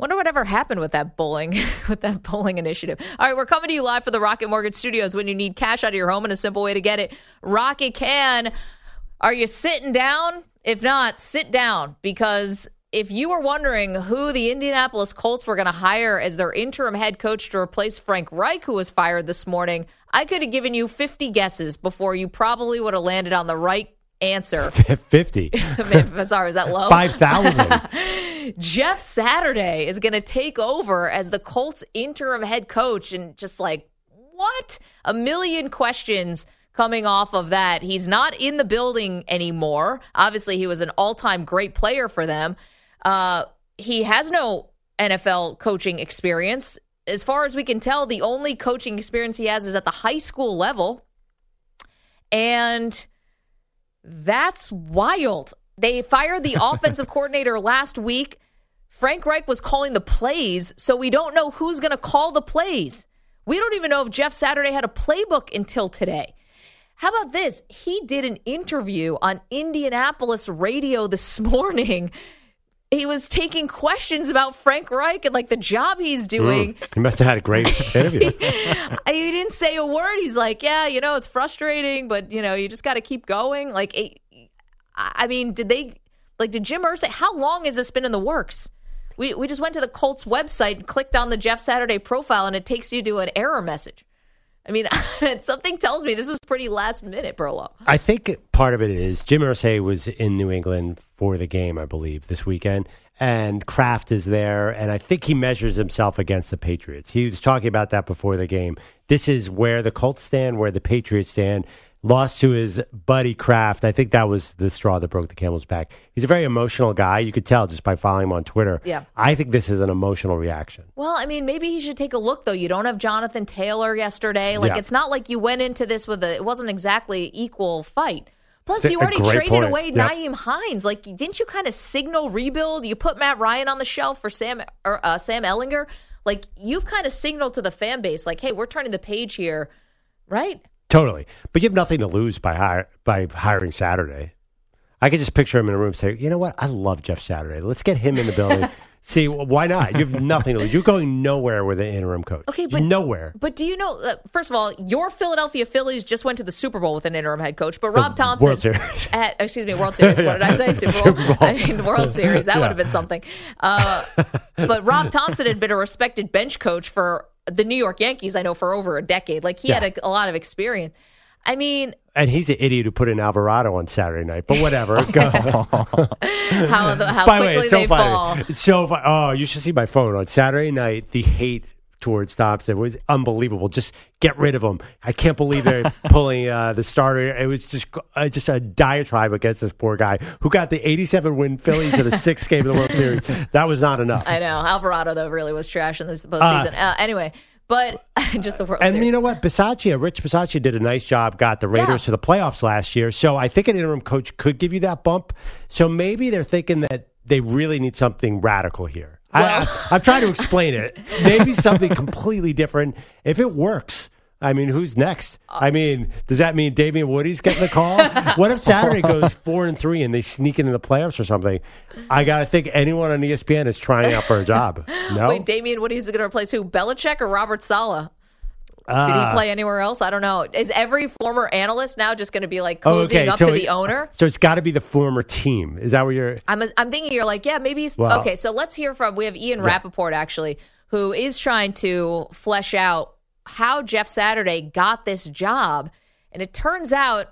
Wonder whatever happened with that bowling, with that bowling initiative. All right, we're coming to you live for the Rocket Mortgage Studios. When you need cash out of your home and a simple way to get it, Rocket can. Are you sitting down? If not, sit down because if you were wondering who the Indianapolis Colts were going to hire as their interim head coach to replace Frank Reich, who was fired this morning, I could have given you 50 guesses before you probably would have landed on the right answer. 50. Sorry, is that low? 5,000. Jeff Saturday is going to take over as the Colts interim head coach. And just like, what? A million questions coming off of that. He's not in the building anymore. Obviously, he was an all time great player for them. Uh, he has no NFL coaching experience. As far as we can tell, the only coaching experience he has is at the high school level. And that's wild. They fired the offensive coordinator last week. Frank Reich was calling the plays, so we don't know who's going to call the plays. We don't even know if Jeff Saturday had a playbook until today. How about this? He did an interview on Indianapolis radio this morning. He was taking questions about Frank Reich and like the job he's doing. Mm, he must have had a great interview. he didn't say a word. He's like, "Yeah, you know, it's frustrating, but you know, you just got to keep going." Like, it, I mean, did they like did Jim Irsay? How long has this been in the works? We we just went to the Colts website and clicked on the Jeff Saturday profile, and it takes you to an error message. I mean, something tells me this was pretty last minute, Perlo. I think part of it is Jim Irsay was in New England for the game, I believe, this weekend. And Kraft is there, and I think he measures himself against the Patriots. He was talking about that before the game. This is where the Colts stand, where the Patriots stand lost to his buddy Kraft. I think that was the straw that broke the camel's back. He's a very emotional guy. You could tell just by following him on Twitter. Yeah. I think this is an emotional reaction. Well, I mean, maybe he should take a look though. You don't have Jonathan Taylor yesterday. Like Yeah. it's not like you went into this with a it wasn't exactly equal fight. Plus, you already traded point. away Yep. Nyheim Hines. Like, didn't you kind of signal rebuild? You put Matt Ryan on the shelf for Sam or uh, Sam Ehlinger. Like, you've kind of signaled to the fan base, like, hey, we're turning the page here, right? Totally. But you have nothing to lose by hire, by hiring Saturday. I could just picture him in a room saying, you know what? I love Jeff Saturday. Let's get him in the building. See, why not? You have nothing to lose. You're going nowhere with an interim coach. Okay, but nowhere. But do you know? Uh, first of all, your Philadelphia Phillies just went to the Super Bowl with an interim head coach, but Rob Thomson, World Series. at, excuse me, World Series. What did I say? Super Bowl. Super Bowl. I mean, World Series. That Yeah. would have been something. Uh, but Rob Thomson had been a respected bench coach for the New York Yankees. I know for over a decade. Like he Yeah. had a, a lot of experience. I mean, And he's an idiot who put in Alvarado on Saturday night. But whatever. Go. how the, how By way, quickly it's so they funny. fall. So funny. Oh, you should see my phone on Saturday night. The hate towards Thomson It was unbelievable. Just get rid of him. I can't believe they're pulling uh, the starter. It was just uh, just a diatribe against this poor guy who got the 87 win Phillies to the sixth game of the World Series. That was not enough. I know Alvarado though really was trash in this postseason. Uh, anyway, but just the World And Series. you know what? Bisaccia, Rich Bisaccia did a nice job, got the Raiders Yeah. to the playoffs last year. So I think an interim coach could give you that bump. So maybe they're thinking that they really need something radical here. Well- I, I'm trying to explain it. Maybe something completely different. If it works, I mean, who's next? I uh, mean, does that mean Damien Woody's getting the call? what if Saturday goes four and three and they sneak into the playoffs or something? I got to think anyone on ESPN is trying out for a job. No, Wait, Damien Woody's going to replace who? Belichick or Robert Saleh? Did Ah. he play anywhere else? I don't know. Is every former analyst now just going to be like Oh, cozying okay. up so to it- the owner? So it's got to be the former team. Is that what you're? I'm, I'm thinking you're like, yeah, maybe he's Well- okay. So let's hear from we have Ian Rapoport actually, who is trying to flesh out how Jeff Saturday got this job, and it turns out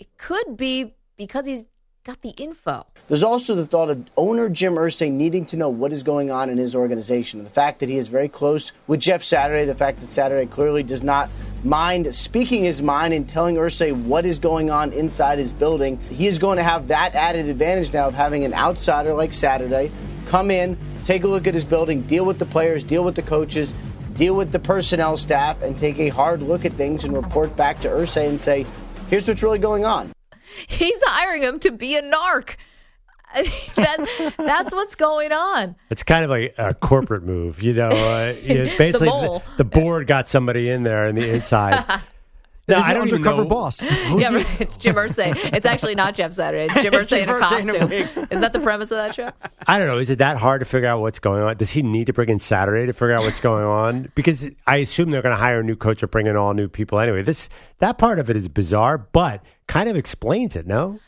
it could be because he's got the info. There's also the thought of owner Jim Irsay needing to know what is going on in his organization. The fact that he is very close with Jeff Saturday, the fact that Saturday clearly does not mind speaking his mind and telling Irsay what is going on inside his building. He is going to have that added advantage now of having an outsider like Saturday come in, take a look at his building, deal with the players, deal with the coaches, deal with the personnel staff, and take a hard look at things and report back to Irsay and say, here's what's really going on. He's hiring him to be a narc. I mean, that, that's what's going on. It's kind of like a corporate move, you know. Uh, basically, the, mole. the board got somebody in there on the inside. No, He's I don't even undercover know- boss. yeah, right. it's Jim Irsay. It's actually not Jeff Saturday. It's Jim Irsay in a Jim in a costume. wig. Is that the premise of that show? I don't know. Is it that hard to figure out what's going on? Does he need to bring in Saturday to figure out what's going on? Because I assume they're going to hire a new coach or bring in all new people anyway. This that part of it is bizarre, but kind of explains it. No,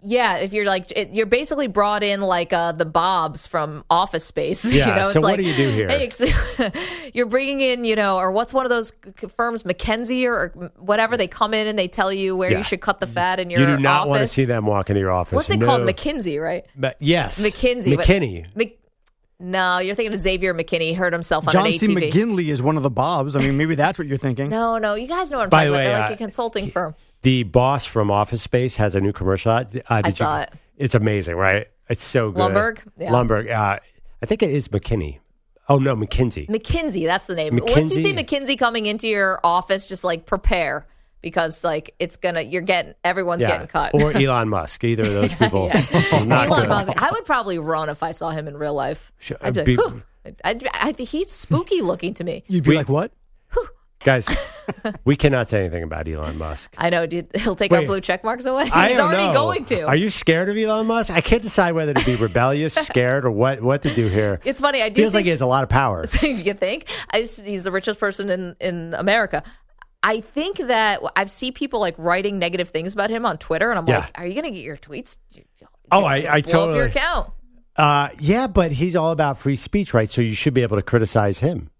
Yeah, if you're like, it, you're basically brought in like uh, the Bobs from Office Space. Yeah, you know, so it's what like, do you do here? Hey, you're bringing in, you know, or what's one of those firms, McKenzie or, or whatever? They come in and they tell you where Yeah. you should cut the fat in your you do not want to see them walk into your office. What's it No. called? McKinsey, right? But yes, McKinsey. but- McKinney. Mc- no, you're thinking of Xavier McKinney. He hurt himself on John an C. ATV. McGinley is one of the Bobs. I mean, maybe that's what you're thinking. No, no, you guys know what I'm By talking the about. way, They're like uh, a consulting firm. The boss from Office Space has a new commercial out. Uh, did saw you, it. It's amazing, right? It's so good. Lumbergh? Yeah. Lumbergh. Uh, I think it is McKinney. Oh no, McKinsey. McKinsey, that's the name. Once you see McKinsey? McKinsey coming into your office, just like prepare because like it's gonna you're getting everyone's getting cut. or Elon Musk. Either of those people. Yeah. not Elon good. Musk. I would probably run if I saw him in real life. Sure, I'd be, be- like, "Whew." I'd, I think he's spooky looking to me. You'd be We- like, what? Guys, we cannot say anything about Elon Musk. I know, dude. He'll take our blue check marks away. I he's already know. going to. Are you scared of Elon Musk? I can't decide whether to be rebellious, scared, or what what to do here. It's funny. I do Feels like he has a lot of power. you can think? I just, he's the richest person in in America. I think that I see people like writing negative things about him on Twitter, and I'm Yeah. like, are you going to get your tweets? Oh, I, I blow up your totally. account. Uh, yeah, but he's all about free speech, right? So you should be able to criticize him.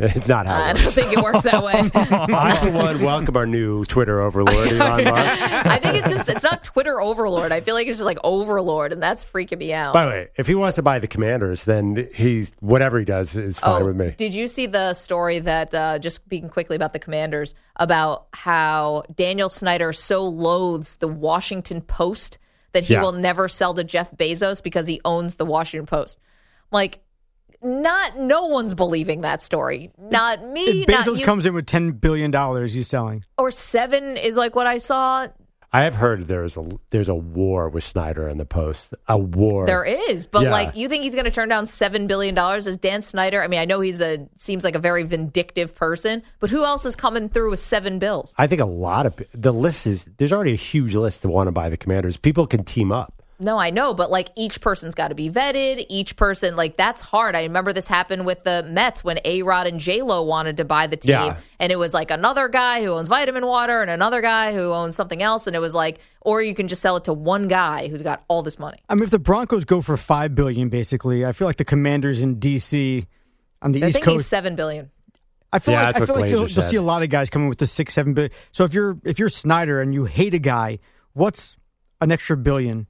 It's not how I it don't think it works that way. I, for one, welcome our new Twitter overlord, Elon Musk. I think it's just it's not Twitter overlord. I feel like it's just like overlord, and that's freaking me out. By the way, if he wants to buy the commanders, then he's whatever he does is fine Oh, with me. Did you see the story that uh, just speaking quickly about the Commanders about how Daniel Snyder so loathes the Washington Post that he Yeah. will never sell to Jeff Bezos because he owns the Washington Post? Like, not no one's believing that story. Not me. If not Bezos you. comes in with ten billion dollars, he's selling. or seven is like what I saw. I have heard there's a there's a war with Snyder and the Post. A war. There is, but Yeah. like, you think he's going to turn down seven billion dollars as Dan Snyder? I mean, I know he's a seems like a very vindictive person, but who else is coming through with seven bills? I think a lot of the list is there's already a huge list to want to buy the commanders. People can team up. No, I know, but like each person's got to be vetted. Each person, like that's hard. I remember this happened with the Mets when A Rod and J Lo wanted to buy the team, Yeah. and it was like another guy who owns Vitamin Water and another guy who owns something else, and it was like, or you can just sell it to one guy who's got all this money. I mean, if the Broncos go for five billion, basically, I feel like the Commanders in DC on the I East think he's Coast. seven billion. I feel Yeah, like I feel what like you'll, you'll see a lot of guys coming with the six, seven billion. So if you're if you're Snyder and you hate a guy, what's an extra billion?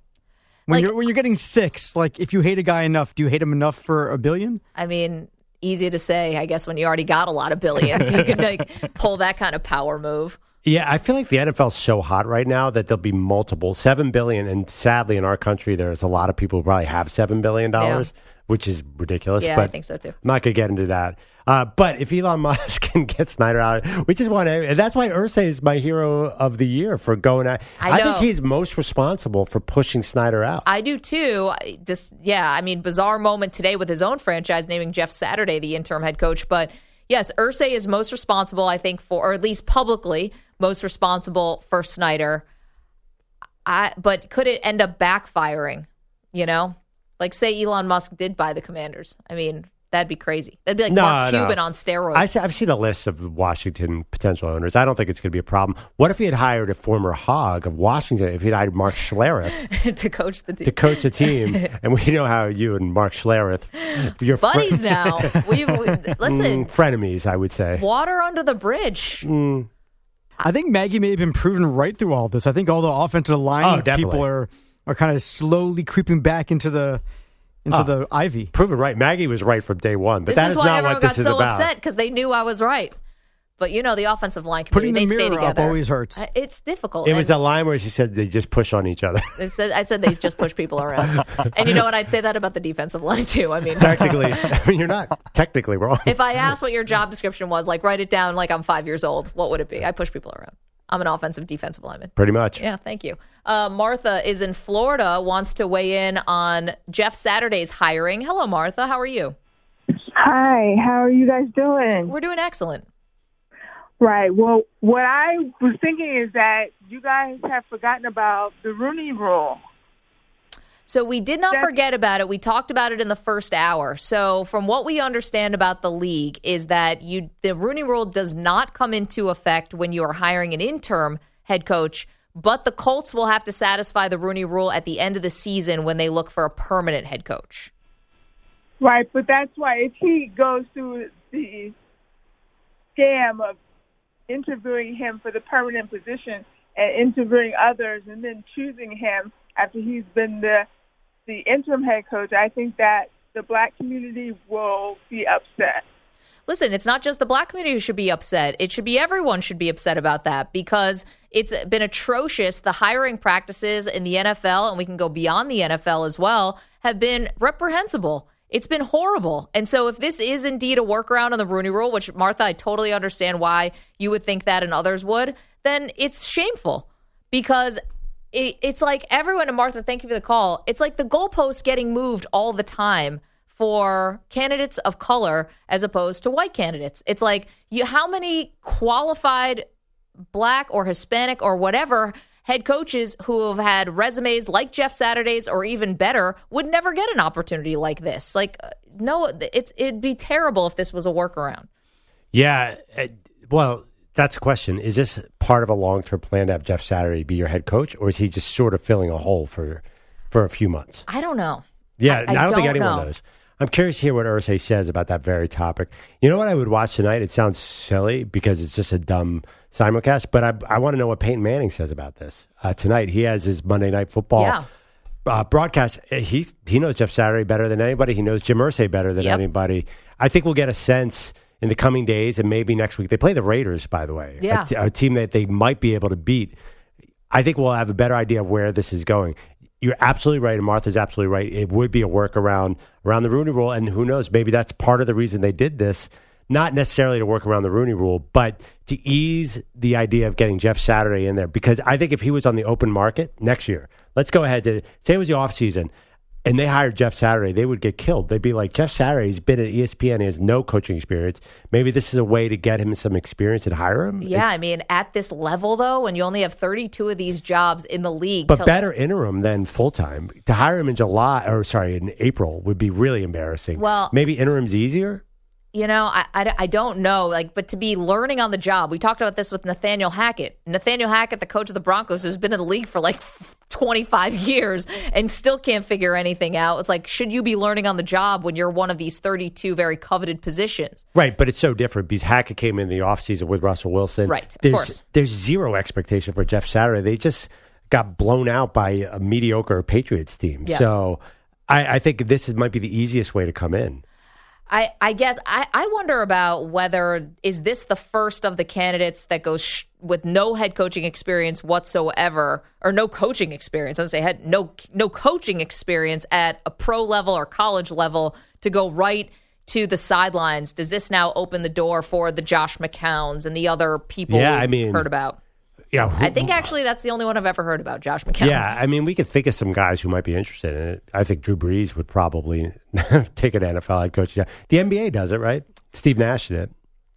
When Like- you're when you're getting six, like if you hate a guy enough, do you hate him enough for a billion? I mean, easy to say, I guess, when you already got a lot of billions, you can like pull that kind of power move. Yeah, I feel like the NFL's so hot right now that there'll be multiple seven billion, and sadly, in our country, there's a lot of people who probably have seven billion dollars, which is ridiculous. Yeah, but I think so too. I'm not to get into that. Uh, but if Elon Musk can get Snyder out, we just want to, and that's why Irsay is my hero of the year for going out. I think he's most responsible for pushing Snyder out. I do too. I Just yeah, I mean, bizarre moment today with his own franchise naming Jeff Saturday the interim head coach. But yes, Irsay is most responsible, I think, for or at least publicly most responsible for Snyder. I but could it end up backfiring? You know, like say Elon Musk did buy the Commanders. I mean, That'd be crazy. That'd be like No, Mark no. Cuban on steroids. I see, I've seen a list of Washington potential owners. I don't think it's going to be a problem. What if he had hired a former hog of Washington? If he had hired Mark Schlereth to coach the team. to coach a team, and we know how you and Mark Schlereth, you're fr- Buddies now. we, we listen. Mm, frenemies, I would say. Water under the bridge. I think Maggie may have been proven right through all this. I think all the offensive line Oh, people are are kind of slowly creeping back into the into Oh. the ivy. Proven right. Maggie was right from day one, but This that is is why not everyone what this got is so about. upset because they knew I was right. But you know, the offensive line Putting committee, the they stay mirror up always hurts. Uh, It's difficult. It was And that line where she said they just push on each other. they said, I said they just push people around. and you know what? I'd say that about the defensive line too. I mean, technically, I mean, you're not technically wrong. if I asked what your job description was, like write it down like I'm five years old, what would it be? I push people around. I'm an offensive defensive lineman. Pretty much. Yeah, thank you. Uh, Martha is in Florida, wants to weigh in on Jeff Saturday's hiring. Hello, Martha. How are you? Hi, how are you guys doing? We're doing excellent. Right. Well, what I was thinking is that you guys have forgotten about the Rooney Rule. So we did not forget about it. We talked about it in the first hour. So from what we understand about the league is that you the Rooney Rule does not come into effect when you are hiring an interim head coach, but the Colts will have to satisfy the Rooney Rule at the end of the season when they look for a permanent head coach. Right, but that's why if he goes through the scam of interviewing him for the permanent position and interviewing others and then choosing him after he's been the the interim head coach, I think that the black community will be upset. Listen, it's not just the black community who should be upset. It should be everyone should be upset about that because it's been atrocious. The hiring practices in the NFL, and we can go beyond the NFL as well, have been reprehensible. It's been horrible. And so if this is indeed a workaround on the Rooney rule, which Martha, I totally understand why you would think that and others would, then it's shameful because it, it's like everyone, and Martha, thank you for the call. It's like the goalposts getting moved all the time for candidates of color as opposed to white candidates. It's like you how many qualified black or Hispanic or whatever head coaches who have had resumes like Jeff Saturday's or even better would never get an opportunity like this. Like uh, no it's it'd be terrible if this was a workaround. Yeah. uh, Well, that's a question. Is this part of a long term plan to have Jeff Saturday be your head coach, or is he just sort of filling a hole for for a few months? I don't know. Yeah, I- I, I don't think don't anyone know. knows. I'm curious to hear what Irsay says about that very topic. You know what I would watch tonight? It sounds silly because it's just a dumb simulcast, but I, I want to know what Peyton Manning says about this uh, tonight. He has his Monday Night Football Yeah. uh, broadcast. He he knows Jeff Saturday better than anybody. He knows Jim Irsay better than Yep. anybody. I think we'll get a sense in the coming days and maybe next week. They play the Raiders, by the way, a Yeah. t- a team that they might be able to beat. I think we'll have a better idea of where this is going. You're absolutely right, and Martha's absolutely right. It would be a workaround around the Rooney Rule, and who knows? Maybe that's part of the reason they did this. Not necessarily to work around the Rooney Rule, but to ease the idea of getting Jeff Saturday in there. Because I think if he was on the open market next year, let's go ahead to say it was the offseason, and they hired Jeff Saturday, they would get killed. They'd be like, Jeff Saturday's been at ESPN, he has no coaching experience. Maybe this is a way to get him some experience and hire him. Yeah, I mean, at this level though, when you only have 32 of these jobs in the league, But better interim than full time. To hire him in July or sorry in April would be really embarrassing. Well- maybe interim's easier. You know, I, I, I don't know. Like, but to be learning on the job, we talked about this with Nathaniel Hackett. Nathaniel Hackett, the coach of the Broncos, who's been in the league for like 25 years and still can't figure anything out. It's like, should you be learning on the job when you're one of these 32 very coveted positions? Right, but it's so different because Hackett came in the offseason with Russell Wilson. Right, of there's, course. There's zero expectation for Jeff Saturday. They just got blown out by a mediocre Patriots team. Yeah. So I, I think this is, might be the easiest way to come in. I, I guess I, I wonder about whether is this the first of the candidates that goes sh- with no head coaching experience whatsoever, or no coaching experience. I would say had no no coaching experience at a pro level or college level to go right to the sidelines. Does this now open the door for the Josh McCowns and the other people Yeah, we've I mean- heard about? Yeah, who- I think actually that's the only one I've ever heard about, Josh McCown. Yeah, I mean, we could think of some guys who might be interested in it. I think Drew Brees would probably take an NFL head coach job. The NBA does it, right? Steve Nash did it.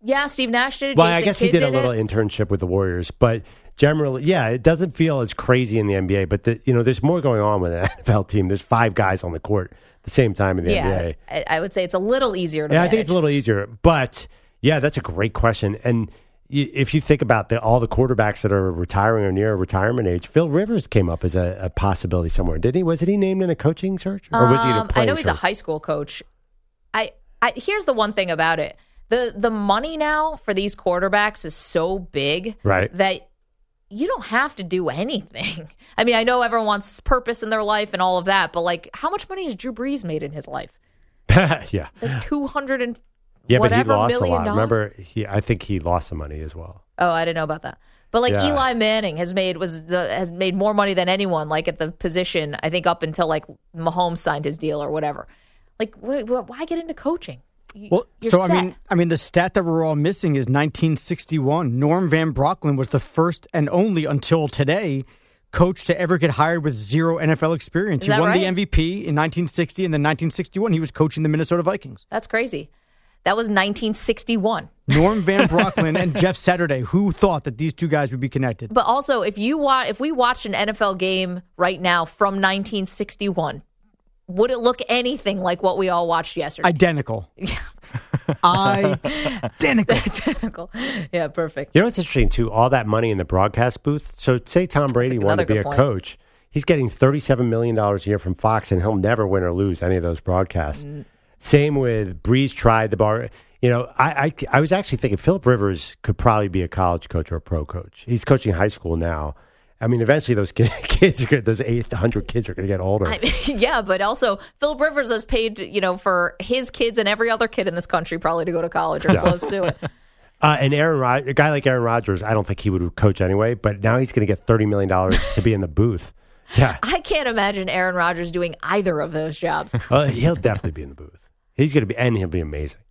Yeah. Steve Nash did. Well, Jason I guess he Kidd did a little it. internship with the Warriors, but generally, yeah, it doesn't feel as crazy in the NBA, but the, you know, there's more going on with an NFL team. There's five guys on the court at the same time in the yeah, NBA. I, I would say it's a little easier to Yeah, I think it's a little easier, but yeah, that's a great question. And if you think about the, all the quarterbacks that are retiring or near retirement age, Phil Rivers came up as a, a possibility somewhere, didn't he? Was it he named in a coaching search, or was he Um, I know he's a high school coach. I, I here's the one thing about it: the the money now for these quarterbacks is so big, Right. That you don't have to do anything. I mean, I know everyone wants purpose in their life and all of that, but like, how much money has Drew Brees made in his life? yeah, Like two hundred and yeah, but he lost a lot. dollars? Remember, he, I think he lost some money as well. Oh, I didn't know about that. But like Yeah. Eli Manning has made was the has made more money than anyone. Like at the position, I think up until like Mahomes signed his deal or whatever. Like, wh- wh- why get into coaching? Well, so I mean, I mean, the stat that we're all missing is 1961. Norm Van Brocklin was the first and only until today coach to ever get hired with zero NFL experience. Is he won right? the MVP in 1960, and then 1961 he was coaching the Minnesota Vikings. that's crazy. That was 1961. Norm Van Brocklin and Jeff Saturday. Who thought that these two guys would be connected? But also, if you wa- if we watched an NFL game right now from 1961, would it look anything like what we all watched yesterday? Identical. Identical. Identical. Yeah, perfect. You know what's interesting too? All that money in the broadcast booth. So say Tom Brady wanted to be a point. coach. He's getting thirty-seven million dollars a year from Fox, and he'll never win or lose any of those broadcasts. Mm. Same with Brees. Tried the bar. You know, I, I I was actually thinking Philip Rivers could probably be a college coach or a pro coach. He's coaching high school now. I mean, eventually those kids, kids are gonna, those eight hundred kids are going to get older. I mean, yeah, but also Philip Rivers has paid, you know, for his kids and every other kid in this country probably to go to college or close to it. Uh, and Aaron, Rod- a guy like Aaron Rodgers, I don't think he would coach anyway. But now he's going to get thirty million dollars to be in the booth. Yeah, I can't imagine Aaron Rodgers doing either of those jobs. well, he'll definitely be in the booth. He's going to be, and he'll be amazing.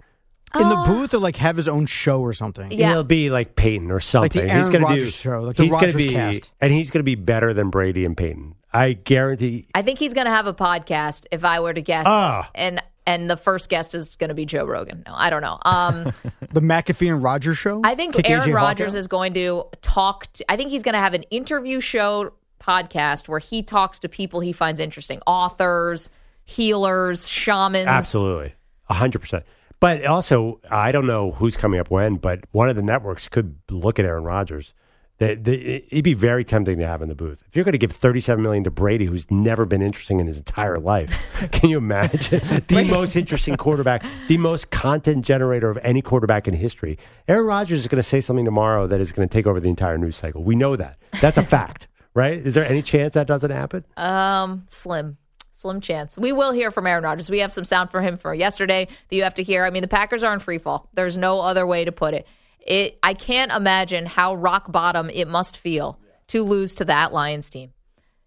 In the booth or like have his own show or something. Yeah. He'll be like Peyton or something. Like the he's Aaron gonna do. Rodgers show, like the he's gonna be, cast. and he's going to be better than Brady and Peyton. I guarantee. I think he's going to have a podcast if I were to guess. Ah. And and the first guest is going to be Joe Rogan. No, I don't know. Um, The McAfee and Rodgers show. I think Kick Aaron AJ Hawk Rodgers out? is going to talk. To, I think he's going to have an interview show podcast where he talks to people he finds interesting, authors, healers, shamans. Absolutely, hundred percent. But also, I don't know who's coming up when, but one of the networks could look at Aaron Rodgers. They, they, it'd be very tempting to have in the booth. If you're going to give 37 million to Brady, who's never been interesting in his entire life, can you imagine the most interesting quarterback, the most content generator of any quarterback in history? Aaron Rodgers is going to say something tomorrow that is going to take over the entire news cycle. We know that. That's a fact, right? Is there any chance that doesn't happen? Um, slim, slim chance. We will hear from Aaron Rodgers. We have some sound for him for yesterday that you have to hear. I mean, the Packers are in free fall. There's no other way to put it. It. I can't imagine how rock bottom it must feel to lose to that Lions team.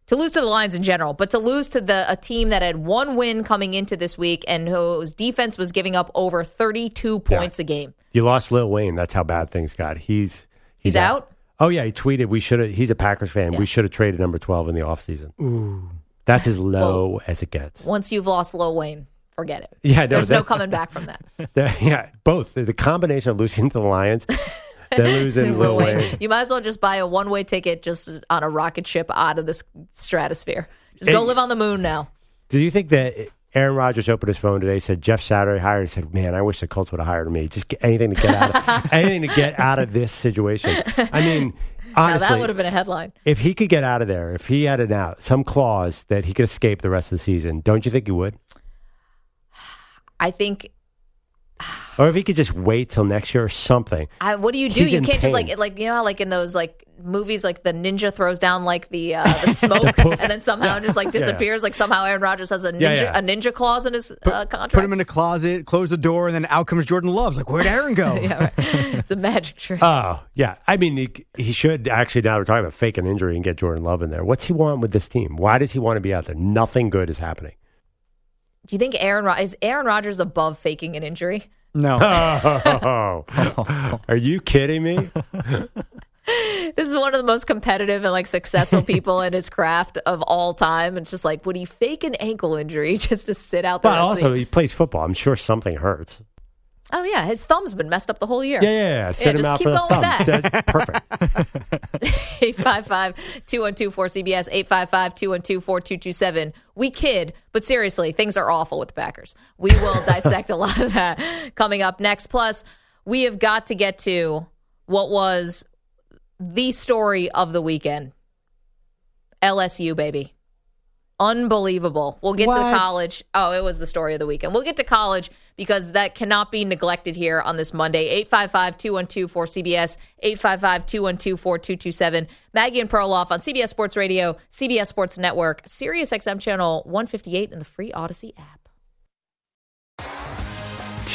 To lose to the Lions in general, but to lose to the a team that had one win coming into this week and whose defense was giving up over 32 points a game. You lost Lil Wayne. That's how bad things got. He's He's out? Oh yeah, he tweeted we should have. He's a Packers fan. We should have traded number twelve in the offseason. Ooh, that's as low as it gets. Once you've lost Lil Wayne, forget it. Yeah, no, There's no coming back from that. The- yeah, both the, combination of losing to the Lions, losing Lil Wayne. You might as well just buy a one way ticket just on a rocket ship out of this stratosphere. Just go Hey. live on the moon now. Do you think that Aaron Rodgers opened his phone today? Said Jeff Saturday hired. He said, "Man, I wish the Colts would have hired me. Just get anything to get out of anything to get out of this situation." I mean, Now that would have been a headline. if he could get out of there, if he had an out, some clause that he could escape the rest of the season, don't you think he would? I think. Or if he could just wait till next year or something. I, what do you do? He's you can't just like like you know like in those like movies like the ninja throws down like the uh, the smoke poof. and then somehow just like Yeah. disappears. Like somehow Aaron Rodgers has a ninja Yeah, yeah. a ninja clause in his uh, contract. Put him in a closet, close the door, and then out comes Jordan Love's like, where'd Aaron go? yeah, right. It's a magic trick. Oh, yeah. I mean, he, he should actually, now we're talking about fake an injury and get Jordan Love in there. What's he want with this team? Why does he want to be out there? Nothing good is happening. do you think Aaron Rod- is Aaron Rodgers above faking an injury? No. Oh, are you kidding me? This is one of the most competitive and like successful people in his craft of all time. And It's just like, would he fake an ankle injury just to sit out there? But also, he plays football. I'm sure something hurts. Oh yeah, his thumb's been messed up the whole year. Yeah, yeah, yeah. Send him just out keep for the thumb. that. Perfect. 855-212-4CBS, 855-212-4227. We kid, but seriously, things are awful with the Packers. We will dissect a lot of that coming up next. Plus, we have got to get to what was the story of the weekend. LSU, baby. Unbelievable. We'll get to What? the college. Oh, it was the story of the weekend. We'll get to college because that cannot be neglected here on this Monday. 855 212 4CBS, 855 212 4227. Maggie and Perloff on CBS Sports Radio, CBS Sports Network, Sirius XM Channel 158, and the free Odyssey app.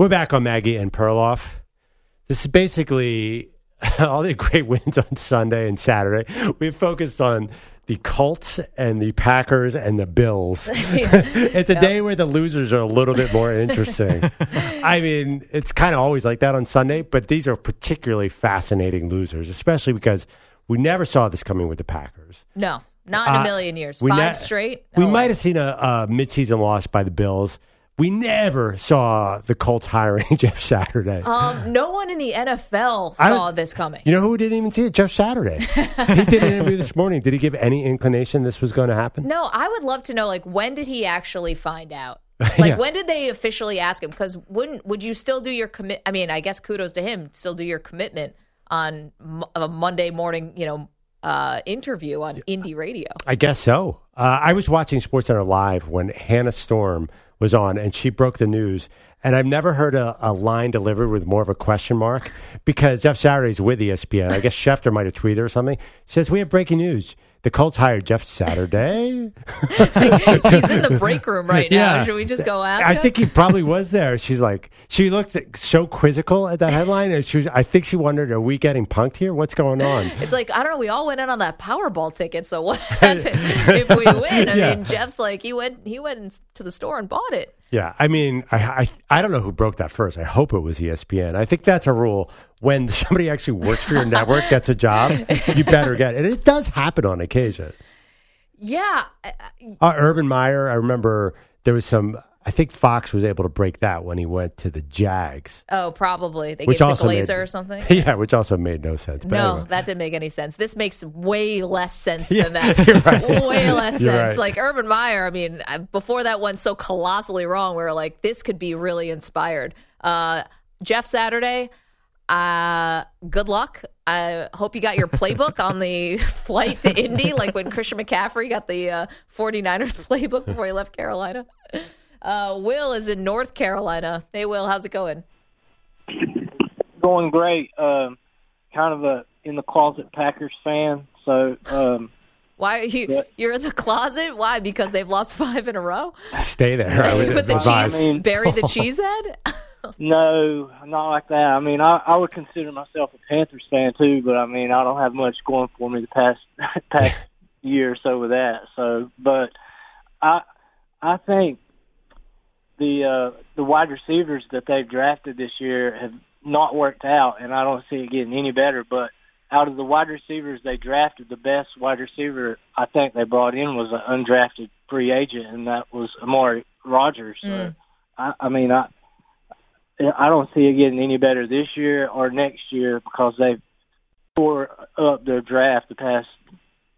We're back on Maggie and Perloff. This is basically all the great wins on Sunday and Saturday. We've focused on the Colts and the Packers and the Bills. it's a day where the losers are a little bit more interesting. I mean, it's kind of always like that on Sunday, but these are particularly fascinating losers, especially because we never saw this coming with the Packers. No, not in a Uh, million years. we Five ne- straight. We No might have seen a, a midseason loss by the Bills. We never saw the Colts hiring Jeff Saturday. Um, no one in the NFL saw this coming. You know who didn't even see it? Jeff Saturday. he did an interview this morning. Did he give any inclination this was going to happen? No, I would love to know like when did he actually find out? Like Yeah. when did they officially ask him? Because wouldn't would you still do your commit? I mean, I guess kudos to him. Still do your commitment on a Monday morning, you know, uh, interview on Indy radio. I guess so. Uh, I was watching SportsCenter live when Hannah Storm was on, and she broke the news. And I've never heard a, a line delivered with more of a question mark because Jeff Saturday's with ESPN. I guess Schefter might have tweeted or something. She says, We have breaking news. The Colts hired Jeff Saturday. He's in the break room right now. Yeah. Should we just go ask I him? think he probably was there. She's like, she looked so quizzical at that headline, and she was. I think she wondered, "Are we getting punked here? What's going on?" It's like I don't know. We all went in on that Powerball ticket. So what happened if we win? I Yeah. mean, Jeff's like he went. He went to the store and bought it. Yeah, I mean, I, I I don't know who broke that first. I hope it was ESPN. I think that's a rule. When somebody actually works for your network, gets a job, you better get it. And it does happen on occasion. Yeah, Uh, Urban Meyer, I remember there was some. I think Fox was able to break that when he went to the Jags, Oh, probably they which gave also made, or something. Yeah, which also made no sense. But no, anyway. that didn't make any sense. This makes way less sense Yeah, than that. right. Way less You're sense. right. Like Urban Meyer. I mean, before that went so colossally wrong, we were like, this could be really inspired. Uh, Jeff Saturday. Uh, good luck. I hope you got your playbook on the flight to Indy, like when Christian McCaffrey got the uh, 49ers playbook before he left Carolina. Uh, Will is in North Carolina. Hey, Will, how's it going? going great. Um, kind of a in the closet Packers fan. So um, Why are you? Yeah. You're in the closet. Why? Because they've lost five in a row. stay there. I would Put the cheese, I mean- bury the cheese head. no, not like that. I mean, I, I would consider myself a Panthers fan too, but I mean, I don't have much going for me the past past year or so with that. So, but I I think the uh, the wide receivers that they've drafted this year have not worked out, and I don't see it getting any better. But out of the wide receivers they drafted, the best wide receiver I think they brought in was an undrafted free agent, and that was Amari Rodgers. So, Mm. I, I mean, I I don't see it getting any better this year or next year because they've tore up their draft the past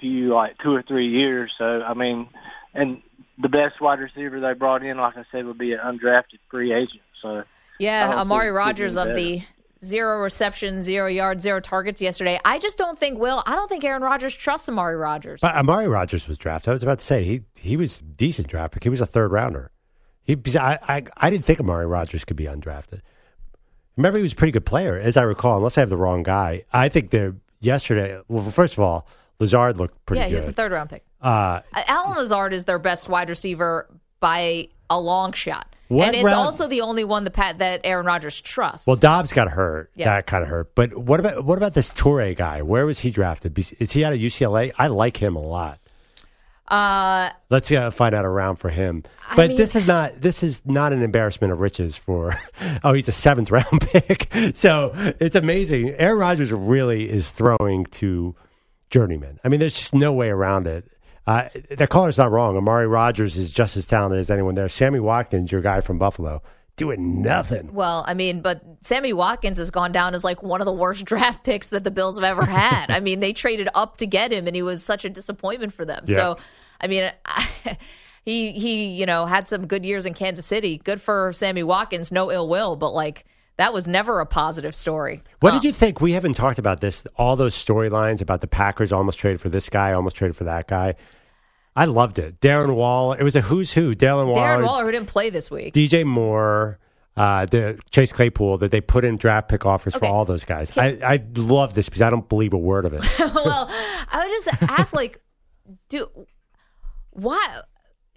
few like two or three years. So I mean, and the best wide receiver they brought in, like I said, would be an undrafted free agent. So Yeah, Amari Rodgers of the zero receptions, zero yards, zero targets yesterday. I just don't think Will. I don't think Aaron Rodgers trusts Amari Rodgers. But Amari Rodgers was drafted. I was about to say he he was decent draft pick. He was a third rounder. He I, I I didn't think Amari Rodgers could be undrafted. Remember, he was a pretty good player, as I recall. Unless I have the wrong guy, I think the yesterday. Well, first of all, Lazard looked pretty yeah, good. he was a third round pick. Uh, Allen Lazard is their best wide receiver by a long shot. What and it's round- also the only one that Pat, that Aaron Rodgers trusts. Well, Doubs got hurt. Yeah. That kind of hurt. But what about what about this Toure guy? Where was he drafted? Is he out of UCLA? I like him a lot. uh, Let's uh, find out a round for him. But mean- this is not this is not an embarrassment of riches for. Oh, he's a seventh round pick. So it's amazing. Aaron Rodgers really is throwing to journeyman. I mean, there's just no way around it. Uh, the caller's not wrong. Amari Rodgers is just as talented as anyone there. Sammy Watkins, your guy from Buffalo, doing nothing. well, I mean, but Sammy Watkins has gone down as like one of the worst draft picks that the Bills have ever had. I mean, they traded up to get him, and he was such a disappointment for them. Yeah. So, I mean, he he you know had some good years in Kansas City. Good for Sammy Watkins. No ill will, but like that was never a positive story. What did you think? We haven't talked about this. All those storylines about the Packers almost traded for this guy, almost traded for that guy. I loved it. Darren Wall. It was a who's who. Darren Waller, Darren Waller, who didn't play this week. DJ Moore, uh, the Chase Claypool. That they put in draft pick offers Okay. for all those guys. I, I love this because I don't believe a word of it. well, I would just ask, like, do why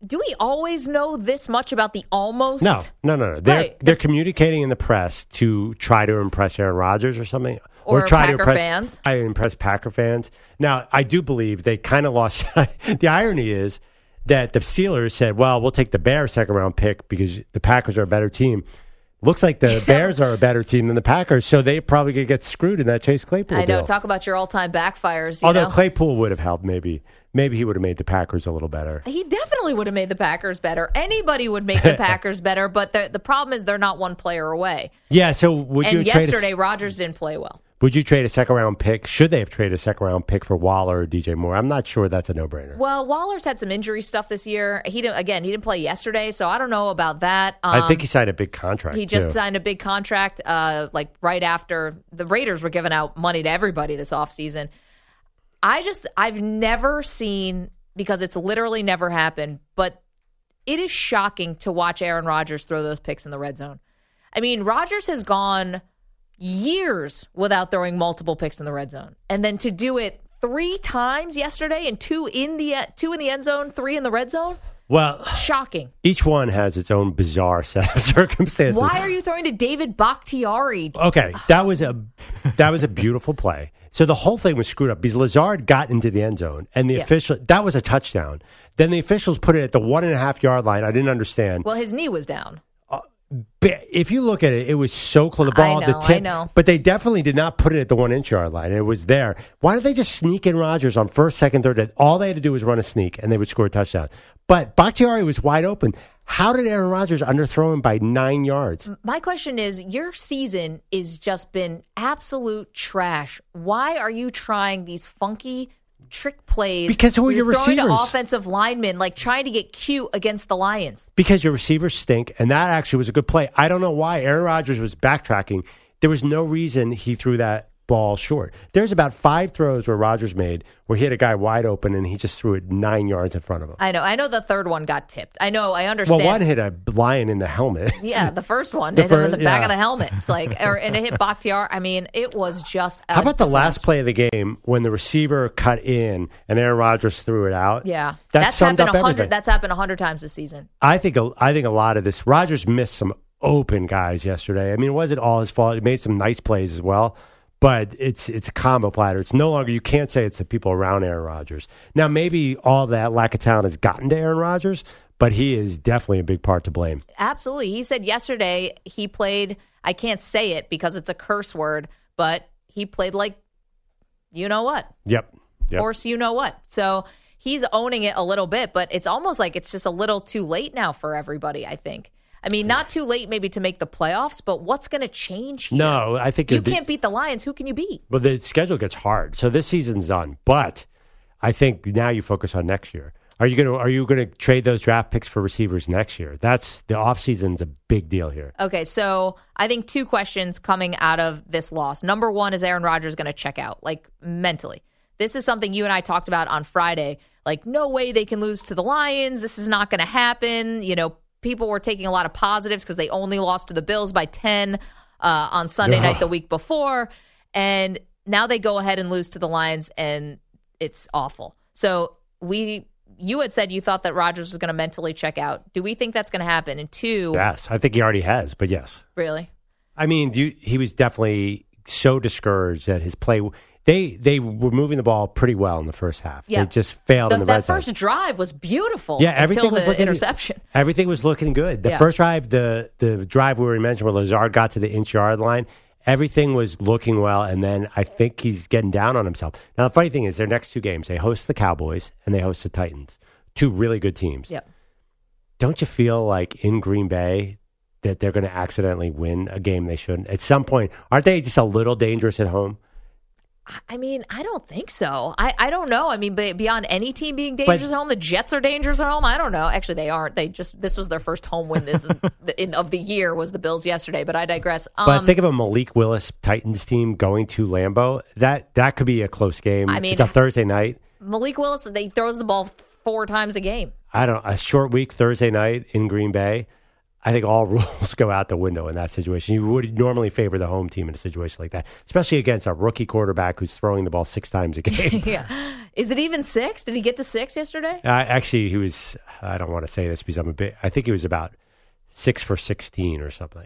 do we always know this much about the almost? No, no, no, no. They're Right. they're communicating in the press to try to impress Aaron Rodgers or something, Or try to Packer impress fans. I impress Packer fans. Now, I do believe they kind of lost. the irony is that the Steelers said, "Well, we'll take the Bears second round pick because the Packers are a better team." Looks like the Bears are a better team than the Packers, so they probably could get screwed in that Chase Claypool I know. deal. Talk about your all-time backfires. You Although know? Claypool would have helped, maybe, maybe he would have made the Packers a little better. he definitely would have made the Packers better. Anybody would make the Packers better, but the the problem is they're not one player away. Yeah. So would you and a- yesterday, Rodgers didn't play well. Would you trade a second round pick? Should they have traded a second round pick for Waller or DJ Moore? I'm not sure that's a no brainer. Well, Waller's had some injury stuff this year. He didn't, again, he didn't play yesterday, so I don't know about that. Um, I think he signed a big contract. He just too. signed a big contract, uh, like right after the Raiders were giving out money to everybody this offseason. I just, I've never seen, because it's literally never happened, but it is shocking to watch Aaron Rodgers throw those picks in the red zone. I mean, Rodgers has gone years without throwing multiple picks in the red zone. And then to do it three times yesterday and two in the uh, two in the end zone, three in the red zone, Well, shocking. each one has its own bizarre set of circumstances. Why are you throwing to David Bakhtiari? Okay, that was a that was a beautiful play. So the whole thing was screwed up because Lazard got into the end zone, and the Yeah. official that was a touchdown. Then the officials put it at the one and a half yard line. I didn't understand. Well, his knee was down. If you look at it, it was so close. The I ball, know, the tip, I know. but they definitely did not put it at the one inch yard line. It was there. Why did they just sneak in Rodgers on first, second, third? All they had to do was run a sneak, and they would score a touchdown. But Bakhtiari was wide open. How did Aaron Rodgers underthrow him by nine yards? My question is your season is just been absolute trash. Why are you trying these funky trick plays? Because who are your throwing receivers? to offensive linemen, like trying to get cute against the Lions. Because your receivers stink, and that actually was a good play. I don't know why Aaron Rodgers was backtracking. There was no reason he threw that ball short. There's about five throws where Rodgers made where he had a guy wide open and he just threw it nine yards in front of him. I know. I know the third one got tipped. I know. I understand. Well, one hit a lion in the helmet. Yeah, the first one The hit him in the back yeah. of the helmet. It's like, or, and it hit Bakhtiar. I mean, it was just. How about the last play of the game when the receiver cut in and Aaron Rodgers threw it out? Yeah, that that's happened a hundred. That's happened a hundred times this season. I think a, I think a lot of this. Rodgers missed some open guys yesterday. I mean, it wasn't all his fault. He made some nice plays as well, but it's it's a combo platter. It's no longer. You can't say it's the people around Aaron Rodgers. Now, maybe all that lack of talent has gotten to Aaron Rodgers, but he is definitely a big part to blame. Absolutely. He said yesterday he played, I can't say it because it's a curse word, but he played like you know what? Yep. Yep. Horse, you know what? So he's owning it a little bit, but it's almost like it's just a little too late now for everybody, I think. I mean, not too late maybe to make the playoffs, but what's going to change here? no, I think You can't beat the Lions. Who can you beat? Well, the schedule gets hard. So this season's done. But I think now you focus on next year. Are you going to are you going to trade those draft picks for receivers next year? That's the offseason's a big deal here. Okay, so I think two questions coming out of this loss. Number one is Aaron Rodgers going to check out, like mentally. This is something you and I talked about on Friday. Like, no way they can lose to the Lions. This is not going to happen. You know, people were taking a lot of positives because they only lost to the Bills by 10 uh, on Sunday night the week before. And now they go ahead and lose to the Lions, and it's awful. So we. You had said you thought that Rodgers was going to mentally check out. Do we think that's going to happen? And two, Yes, I think he already has, but yes. really? I mean, do you, he was definitely so discouraged that his play. They they were moving the ball pretty well in the first half. Yeah. They just failed The- in the that red zone. first drive was beautiful. Yeah, everything until was the looking interception. Everything was looking good. The Yeah. first drive, the the drive we were mentioned where Lazard got to the inch yard line, everything was looking well. And then I think he's getting down on himself. Now the funny thing is, their next two games, they host the Cowboys and they host the Titans, two really good teams. Yep. Don't you feel like in Green Bay that they're going to accidentally win a game they shouldn't? At some point, aren't they just a little dangerous at home? I mean, I don't think so. I, I don't know. I mean, beyond any team being dangerous But- at home, the Jets are dangerous at home. I don't know. Actually, they aren't. They just this was their first home win this in, of the year was the Bills yesterday. But I digress. Um, But think of a Malik Willis Titans team going to Lambeau. That that could be a close game. I mean- it's a Thursday night. Malik Willis, they throws the ball four times a game. I don't a short week Thursday night in Green Bay. I think all rules go out the window in that situation. You would normally favor the home team in a situation like that, especially against a rookie quarterback who's throwing the ball six times a game. yeah. Is it even six? Did he get to six yesterday? uh, actually, he was. I don't want to say this because I'm a bit. I think he was about six for sixteen or something.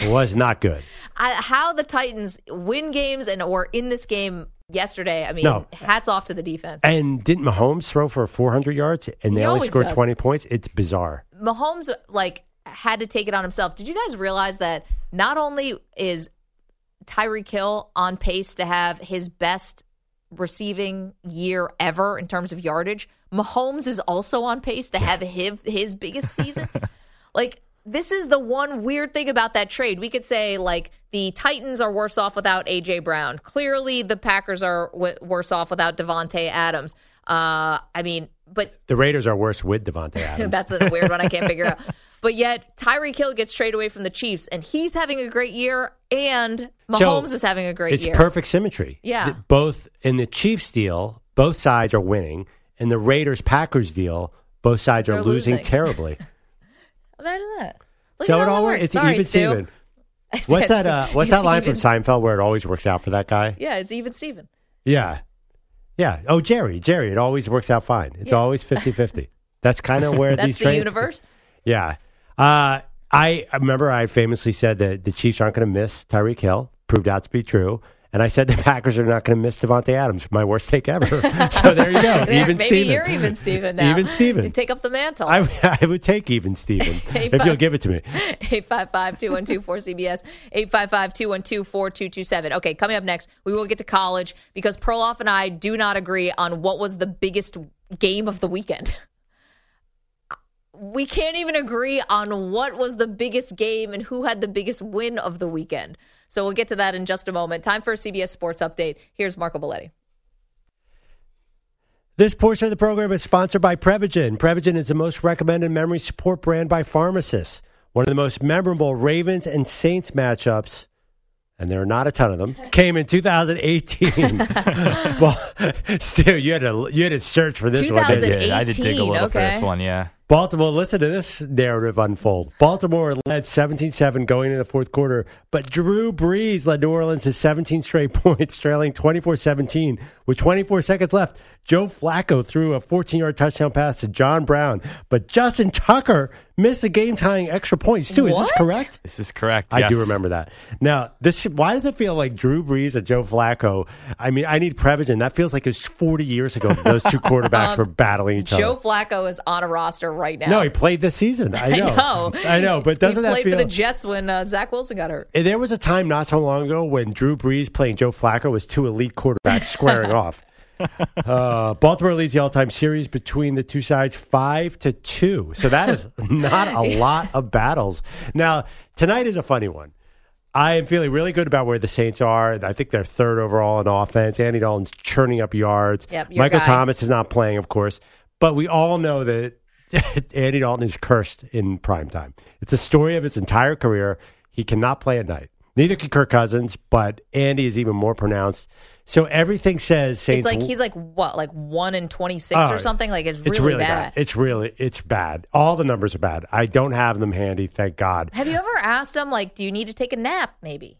It was not good. I, how the Titans win games and or in this game yesterday. I mean, No. hats off to the defense. And didn't Mahomes throw for 400 yards and they He only scored does. 20 points? It's bizarre. Mahomes like had to take it on himself. Did you guys realize that not only is Tyreek Hill on pace to have his best receiving year ever in terms of yardage, Mahomes is also on pace to have his, his biggest season? like this is the one weird thing about that trade. We could say like the Titans are worse off without AJ Brown. Clearly, the Packers are w- worse off without Davante Adams. Uh, I mean, but The Raiders are worse with Devontae Adams. that's a weird one I can't figure out. But yet Tyreek Hill gets traded away from the Chiefs, and he's having a great year, and Mahomes So, is having a great it's year. It's perfect symmetry. Yeah. Both in the Chiefs deal, both sides are winning. In the Raiders Packers deal, both sides are They're losing, losing. terribly. Imagine that. Look so it how all works. works. It's Sorry, even. Steven. What's that? Uh, what's that line even- from Seinfeld where it always works out for that guy? Yeah, it's even Steven. Yeah. Yeah. Oh, Jerry. Jerry. It always works out fine. It's Yeah. always 50 50. That's kind of where That's these the universe. Yeah. Uh, I remember I famously said that the Chiefs aren't going to miss Tyreek Hill. Proved out to be true. And I said the Packers are not going to miss Davante Adams. My worst take ever. so there you go. Even maybe Steven. you're even Steven now. Even Steven. You take up the mantle. I, I would take even Steven if you'll give it to me. 855-212-4CBS, 855-212-4227. Okay, coming up next, we will get to college because Perloff and I do not agree on what was the biggest game of the weekend. We can't even agree on what was the biggest game and who had the biggest win of the weekend. So we'll get to that in just a moment. Time for a CBS Sports Update. Here's Marco Belletti. This portion of the program is sponsored by Prevagen. Prevagen is the most recommended memory support brand by pharmacists. One of the most memorable Ravens and Saints matchups, and there are not a ton of them, came in 2018. well, Stu, you had to you had to search for this one. didn't you? I did dig a little for this one, yeah. Baltimore, listen to this narrative unfold. Baltimore led 17 7 going into the fourth quarter, but Drew Brees led New Orleans to 17 straight points, trailing 24 17. With 24 seconds left, Joe Flacco threw a 14 yard touchdown pass to John Brown, but Justin Tucker missed a game tying extra point. Stu, is this What? correct? This is correct. I do remember that. Now, this why does it feel like Drew Brees and Joe Flacco? I mean, I need Prevagen. That feels like it was 40 years ago those two quarterbacks were battling each other. Joe Flacco is on a roster right now. No, he played this season. I know. know. I know. But doesn't he that played feel? for the Jets when uh, Zach Wilson got hurt. there was a time not so long ago when Drew Brees playing Joe Flacco was two elite quarterbacks squaring off. Uh, Baltimore leads the all-time series between the two sides five to two. So that is not a lot of battles. Now tonight is a funny one. I am feeling really good about where the Saints are. I think they're third overall in offense. Andy Dalton's churning up yards. Yep, Michael guy. Thomas is not playing, of course. But we all know that Andy Dalton is cursed in prime time. It's a story of his entire career. He cannot play at night. Neither can Kirk Cousins, but Andy is even more pronounced. So everything says Saints. It's like he's like what, like one in twenty six Oh, or something. Like it's really, it's really bad. It's really it's bad. All the numbers are bad. I don't have them handy, thank God. Have you ever asked him like, do you need to take a nap? Maybe.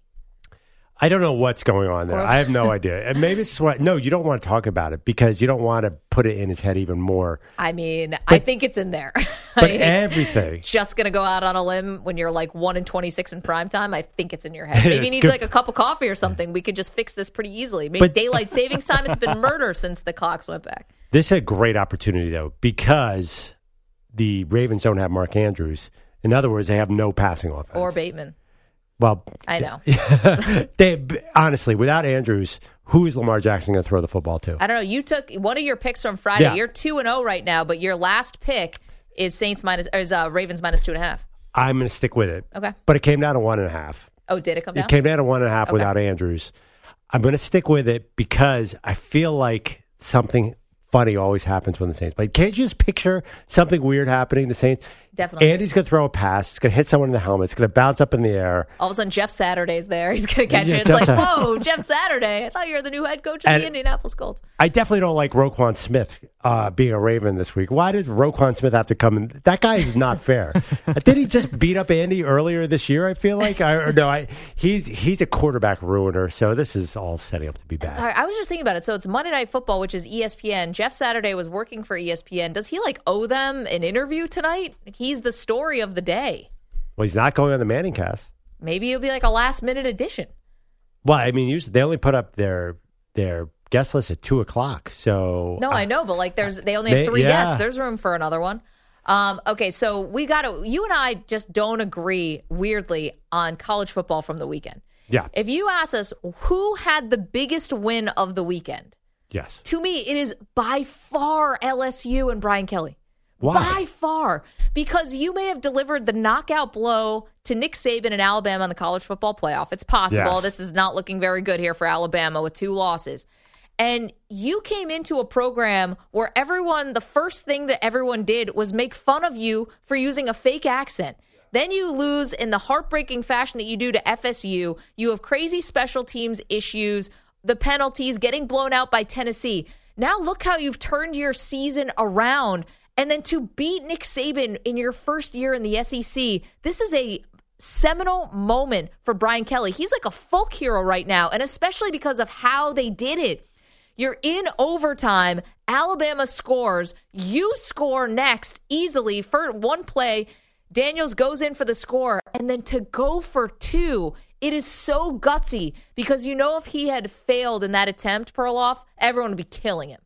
I don't know what's going on there. I have no idea. And maybe it's what. No, you don't want to talk about it because you don't want to put it in his head even more. I mean, I think it's in there. But everything. just gonna go out on a limb when you're like one in twenty six in prime time. I think it's in your head. Maybe needs good. like a cup of coffee or something. We could just fix this pretty easily. Maybe But- daylight savings time. It's been murder since the clocks went back. This is a great opportunity though because the Ravens don't have Mark Andrews. In other words, they have no passing offense. Or Bateman. Well, I know. they honestly without Andrews, who is Lamar Jackson going to throw the football to? I don't know. You took one of your picks from Friday. Yeah. You're two and zero right now, but your last pick is Saints minus or is uh, Ravens minus two and a half. I'm going to stick with it. Okay. But it came down to one and a half. Oh, did it come down? It came down to one and a half Okay. without Andrews. I'm going to stick with it because I feel like something funny always happens when the Saints play. Can't you just picture something weird happening? The Saints. Definitely. Andy's going to throw a pass. It's going to hit someone in the helmet. It's going to bounce up in the air. All of a sudden, Jeff Saturday's there. He's going to catch Yeah, it. It's Jeff like, Sat- whoa, Jeff Saturday. I thought you were the new head coach of And- the Indianapolis Colts. I definitely don't like Roquan Smith uh, being a Raven this week. Why does Roquan Smith have to come in? That guy is not fair. Did he just beat up Andy earlier this year? I feel like I or no. I, he's he's a quarterback ruiner. So this is all setting up to be bad. All right, I was just thinking about it. So it's Monday Night Football, which is ESPN. Jeff Saturday was working for ESPN. Does he like owe them an interview tonight? He's the story of the day. Well, he's not going on the Manning cast. Maybe it'll be like a last minute addition. Well, I mean, usually they only put up their their guest list at two o'clock. So No, I know, but like there's they only have three yeah. guests. There's room for another one. Um, okay, so we got to. You and I just don't agree weirdly on college football from the weekend. yeah, If you ask us who had the biggest win of the weekend, yes. to me it is by far LSU and Brian Kelly. Why? By far, because you may have delivered the knockout blow to Nick Saban and Alabama in the college football playoff. It's possible. Yes. This is not looking very good here for Alabama with two losses. And you came into a program where everyone, the first thing that everyone did was make fun of you for using a fake accent. Then you lose in the heartbreaking fashion that you do to FSU. You have crazy special teams issues, the penalties, getting blown out by Tennessee. Now look how you've turned your season around. And then to beat Nick Saban in your first year in the SEC, this is a seminal moment for Brian Kelly. He's like a folk hero right now, and especially because of how they did it. You're in overtime. Alabama scores. You score next easily for one play. Daniels goes in for the score. And then to go for two, it is so gutsy because you know if he had failed in that attempt, Perloff, everyone would be killing him.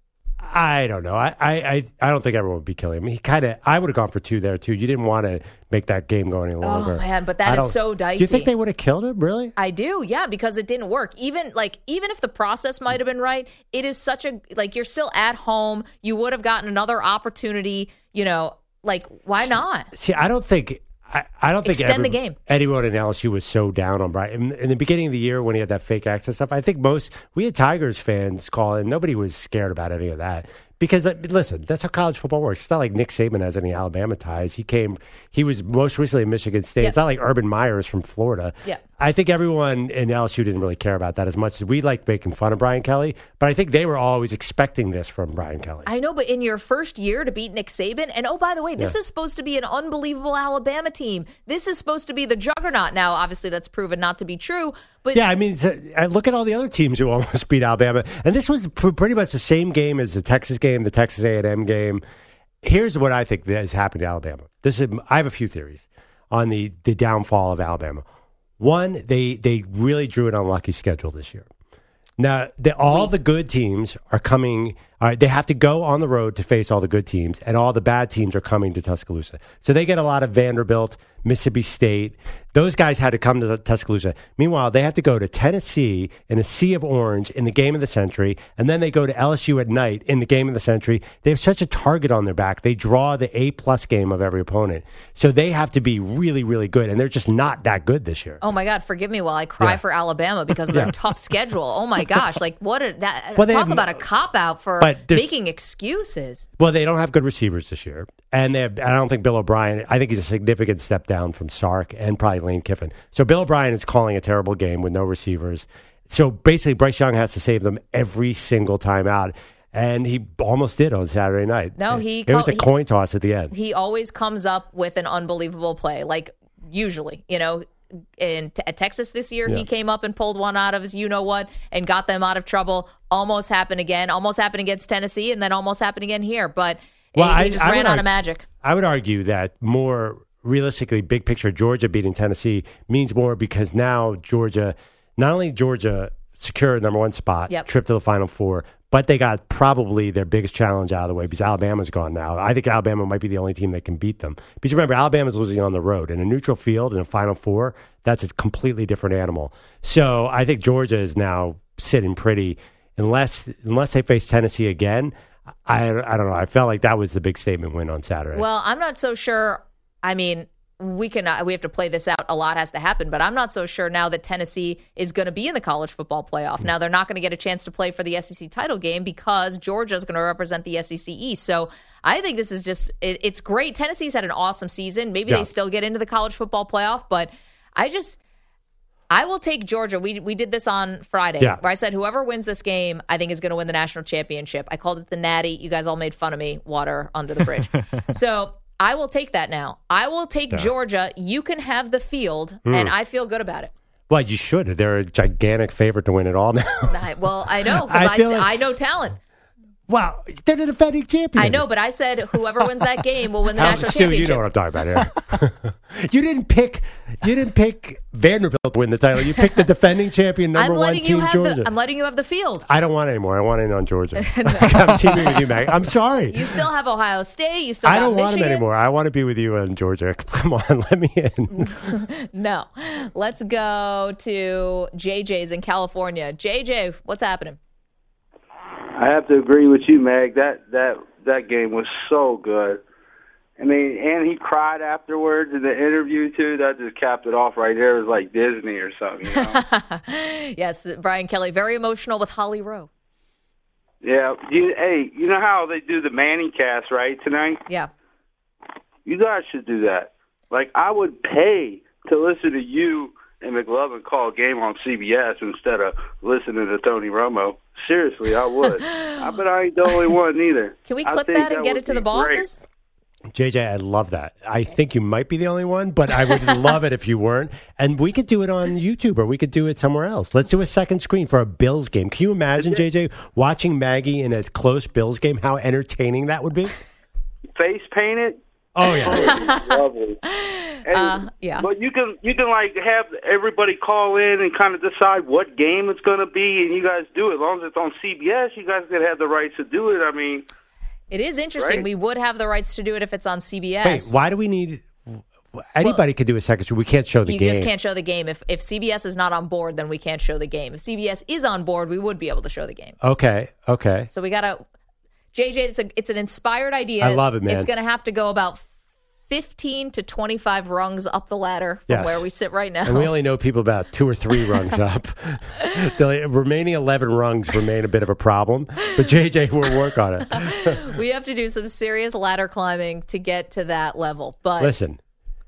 I don't know. I, I, I, I don't think everyone would be killing him. He kind of. I would have gone for two there too. You didn't want to make that game go any longer. Oh, man, but that is I is don't- so Do you think they would have killed him? Really? I do, yeah, because it didn't work. Even like even if the process might have been right, it is such a like you're still at home. You would have gotten another opportunity. You know, like why not? See, I don't think. I, I don't think Extend the every- game. Anyone in LSU was so down on Brian in, in the beginning of the year when he had that fake access stuff. I think most we had Tigers fans call and nobody was scared about any of that because listen, that's how college football works. It's not like Nick Saban has any Alabama ties. He came. He was most recently in Michigan State. Yeah. It's not like Urban Myers from Florida. Yeah. I think everyone in LSU didn't really care about that as much as we liked making fun of Brian Kelly. But I think they were always expecting this from Brian Kelly. I know, but in your first year to beat Nick Saban, and oh by the way, this is supposed to be an unbelievable Alabama team. This is supposed to be the juggernaut. Now, obviously, that's proven not to be true. But Yeah, I mean, uh, look at all the other teams who almost beat Alabama, and this was pr- pretty much the same game as the Texas game, the Texas A and M game. Here's what I think that has happened to Alabama. This is I have a few theories on the the downfall of Alabama. One, they they really drew an unlucky schedule this year. Now, the, all the good teams are coming. All right, they have to go on the road to face all the good teams, and all the bad teams are coming to Tuscaloosa. So they get a lot of Vanderbilt, Mississippi State. Those guys had to come to Tuscaloosa. Meanwhile, they have to go to Tennessee in a sea of orange in the game of the century, and then they go to LSU at night in the game of the century. They have such a target on their back. They draw the A plus game of every opponent, so they have to be really, really good, and they're just not that good this year. oh my God, forgive me while I cry Yeah. for Alabama because of their tough schedule. Oh my gosh, like what a that Well, talk have- about a cop out for But making excuses. Well, they don't have good receivers this year, and they have, I don't think Bill O'Brien. I think he's a significant step down from Sark and probably Lane Kiffin. So Bill O'Brien is calling a terrible game with no receivers. So basically, Bryce Young has to save them every single time out, and he almost did on Saturday night. No, he It was call- a coin toss at the end. He always comes up with an unbelievable play, like usually, you know. In t- at Texas this year, Yeah. he came up and pulled one out of his you know what and got them out of trouble. Almost happened again. Almost happened against Tennessee, and then almost happened again here. But Well, he, I- just I ran out argue- of magic. I would argue that more realistically, big picture, Georgia beating Tennessee means more because now Georgia, not only Georgia secured number one spot, Yep. trip to the Final Four, but they got probably their biggest challenge out of the way because Alabama's gone now. I think Alabama might be the only team that can beat them. Because remember, Alabama's losing on the road in a neutral field in a Final Four. That's a completely different animal. So I think Georgia is now sitting pretty, unless unless they face Tennessee again. I I don't know. I felt like that was the big statement win on Saturday. Well, I'm not so sure. I mean, we can uh, we have to play this out. A lot has to happen, but I'm not so sure now that Tennessee is going to be in the college football playoff. Now they're not going to get a chance to play for the SEC title game because Georgia is going to represent the SEC East. So I think this is just it, it's great. Tennessee's had an awesome season. Maybe Yeah. they still get into the college football playoff, but I just. I will take Georgia. We we did this on Friday, Yeah. where I said whoever wins this game, I think is going to win the national championship. I called it the Natty. You guys all made fun of me. Water under the bridge. so I will take that now. I will take Georgia. You can have the field, Hmm. and I feel good about it. Well, you should. They're a gigantic favorite to win it all now. I, well, I know I because I, feel like- I know talent. Wow, they're the defending champion. I know, but I said whoever wins that game will win the national Stu, championship. you know what I'm talking about here. you didn't pick. You didn't pick Vanderbilt to win the title. You picked the defending champion, number I'm one team, Georgia. the. I'm letting you have the field. I don't want it anymore. I want it on Georgia. I'm teaming with you, Mag. I'm sorry. You still have Ohio State. You still. I don't want them anymore. I want to be with you in Georgia. Come on, let me in. No, let's go to JJ's in California. JJ, what's happening? I have to agree with you, Meg. That that that game was so good. I mean, and he cried afterwards in the interview too. That just capped it off right there. It was like Disney or something. You know? yes, Brian Kelly, very emotional with Holly Rowe. yeah. You, hey, you know how they do the Manning cast right tonight? Yeah. You guys should do that. Like I would pay to listen to you and McLovin call a game on CBS instead of listening to Tony Romo. Seriously, I would. I bet I ain't the only one either. Can we clip that and get it to the be great. bosses? JJ, I love that. I think you might be the only one, but I would love it if you weren't. And we could do it on YouTube or we could do it somewhere else. Let's do a second screen for a Bills game. Can you imagine, JJ, watching Maggie in a close Bills game? How entertaining that would be? Face painted. Oh, yeah. lovely. And, Uh, yeah. But you can you can like have everybody call in and kind of decide what game it's going to be, and you guys do it. As long as it's on CBS, you guys could have the rights to do it. I mean, It is interesting. Right? We would have the rights to do it if it's on CBS. Wait, why do we need. Anybody could do a second screen. We can't show the you game. just can't show the game. If if CBS is not on board, then we can't show the game. If CBS is on board, we would be able to show the game. Okay, okay. So we gotta JJ, it's a it's an inspired idea. I love it, man. It's gonna have to go about fifteen to twenty five rungs up the ladder from Yes. where we sit right now. And we only know people about two or three rungs up. the remaining 11 rungs remain a bit of a problem, but JJ will work on it. we have to do some serious ladder climbing to get to that level. But Listen,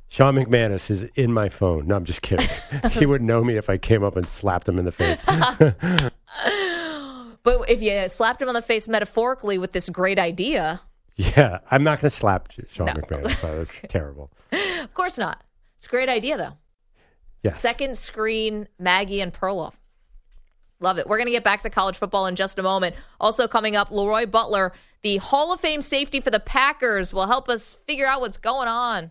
Sean McManus is in my phone. No, I'm just kidding. he wouldn't know me if I came up and slapped him in the face. If you slapped him on the face metaphorically with this great idea, yeah, I'm not going to slap Sean No. McManus. That was terrible. of course not. It's a great idea though. Yes. Second screen, Maggie and Perloff. Love it. We're going to get back to college football in just a moment. Also coming up, Leroy Butler, the Hall of Fame safety for the Packers, will help us figure out what's going on.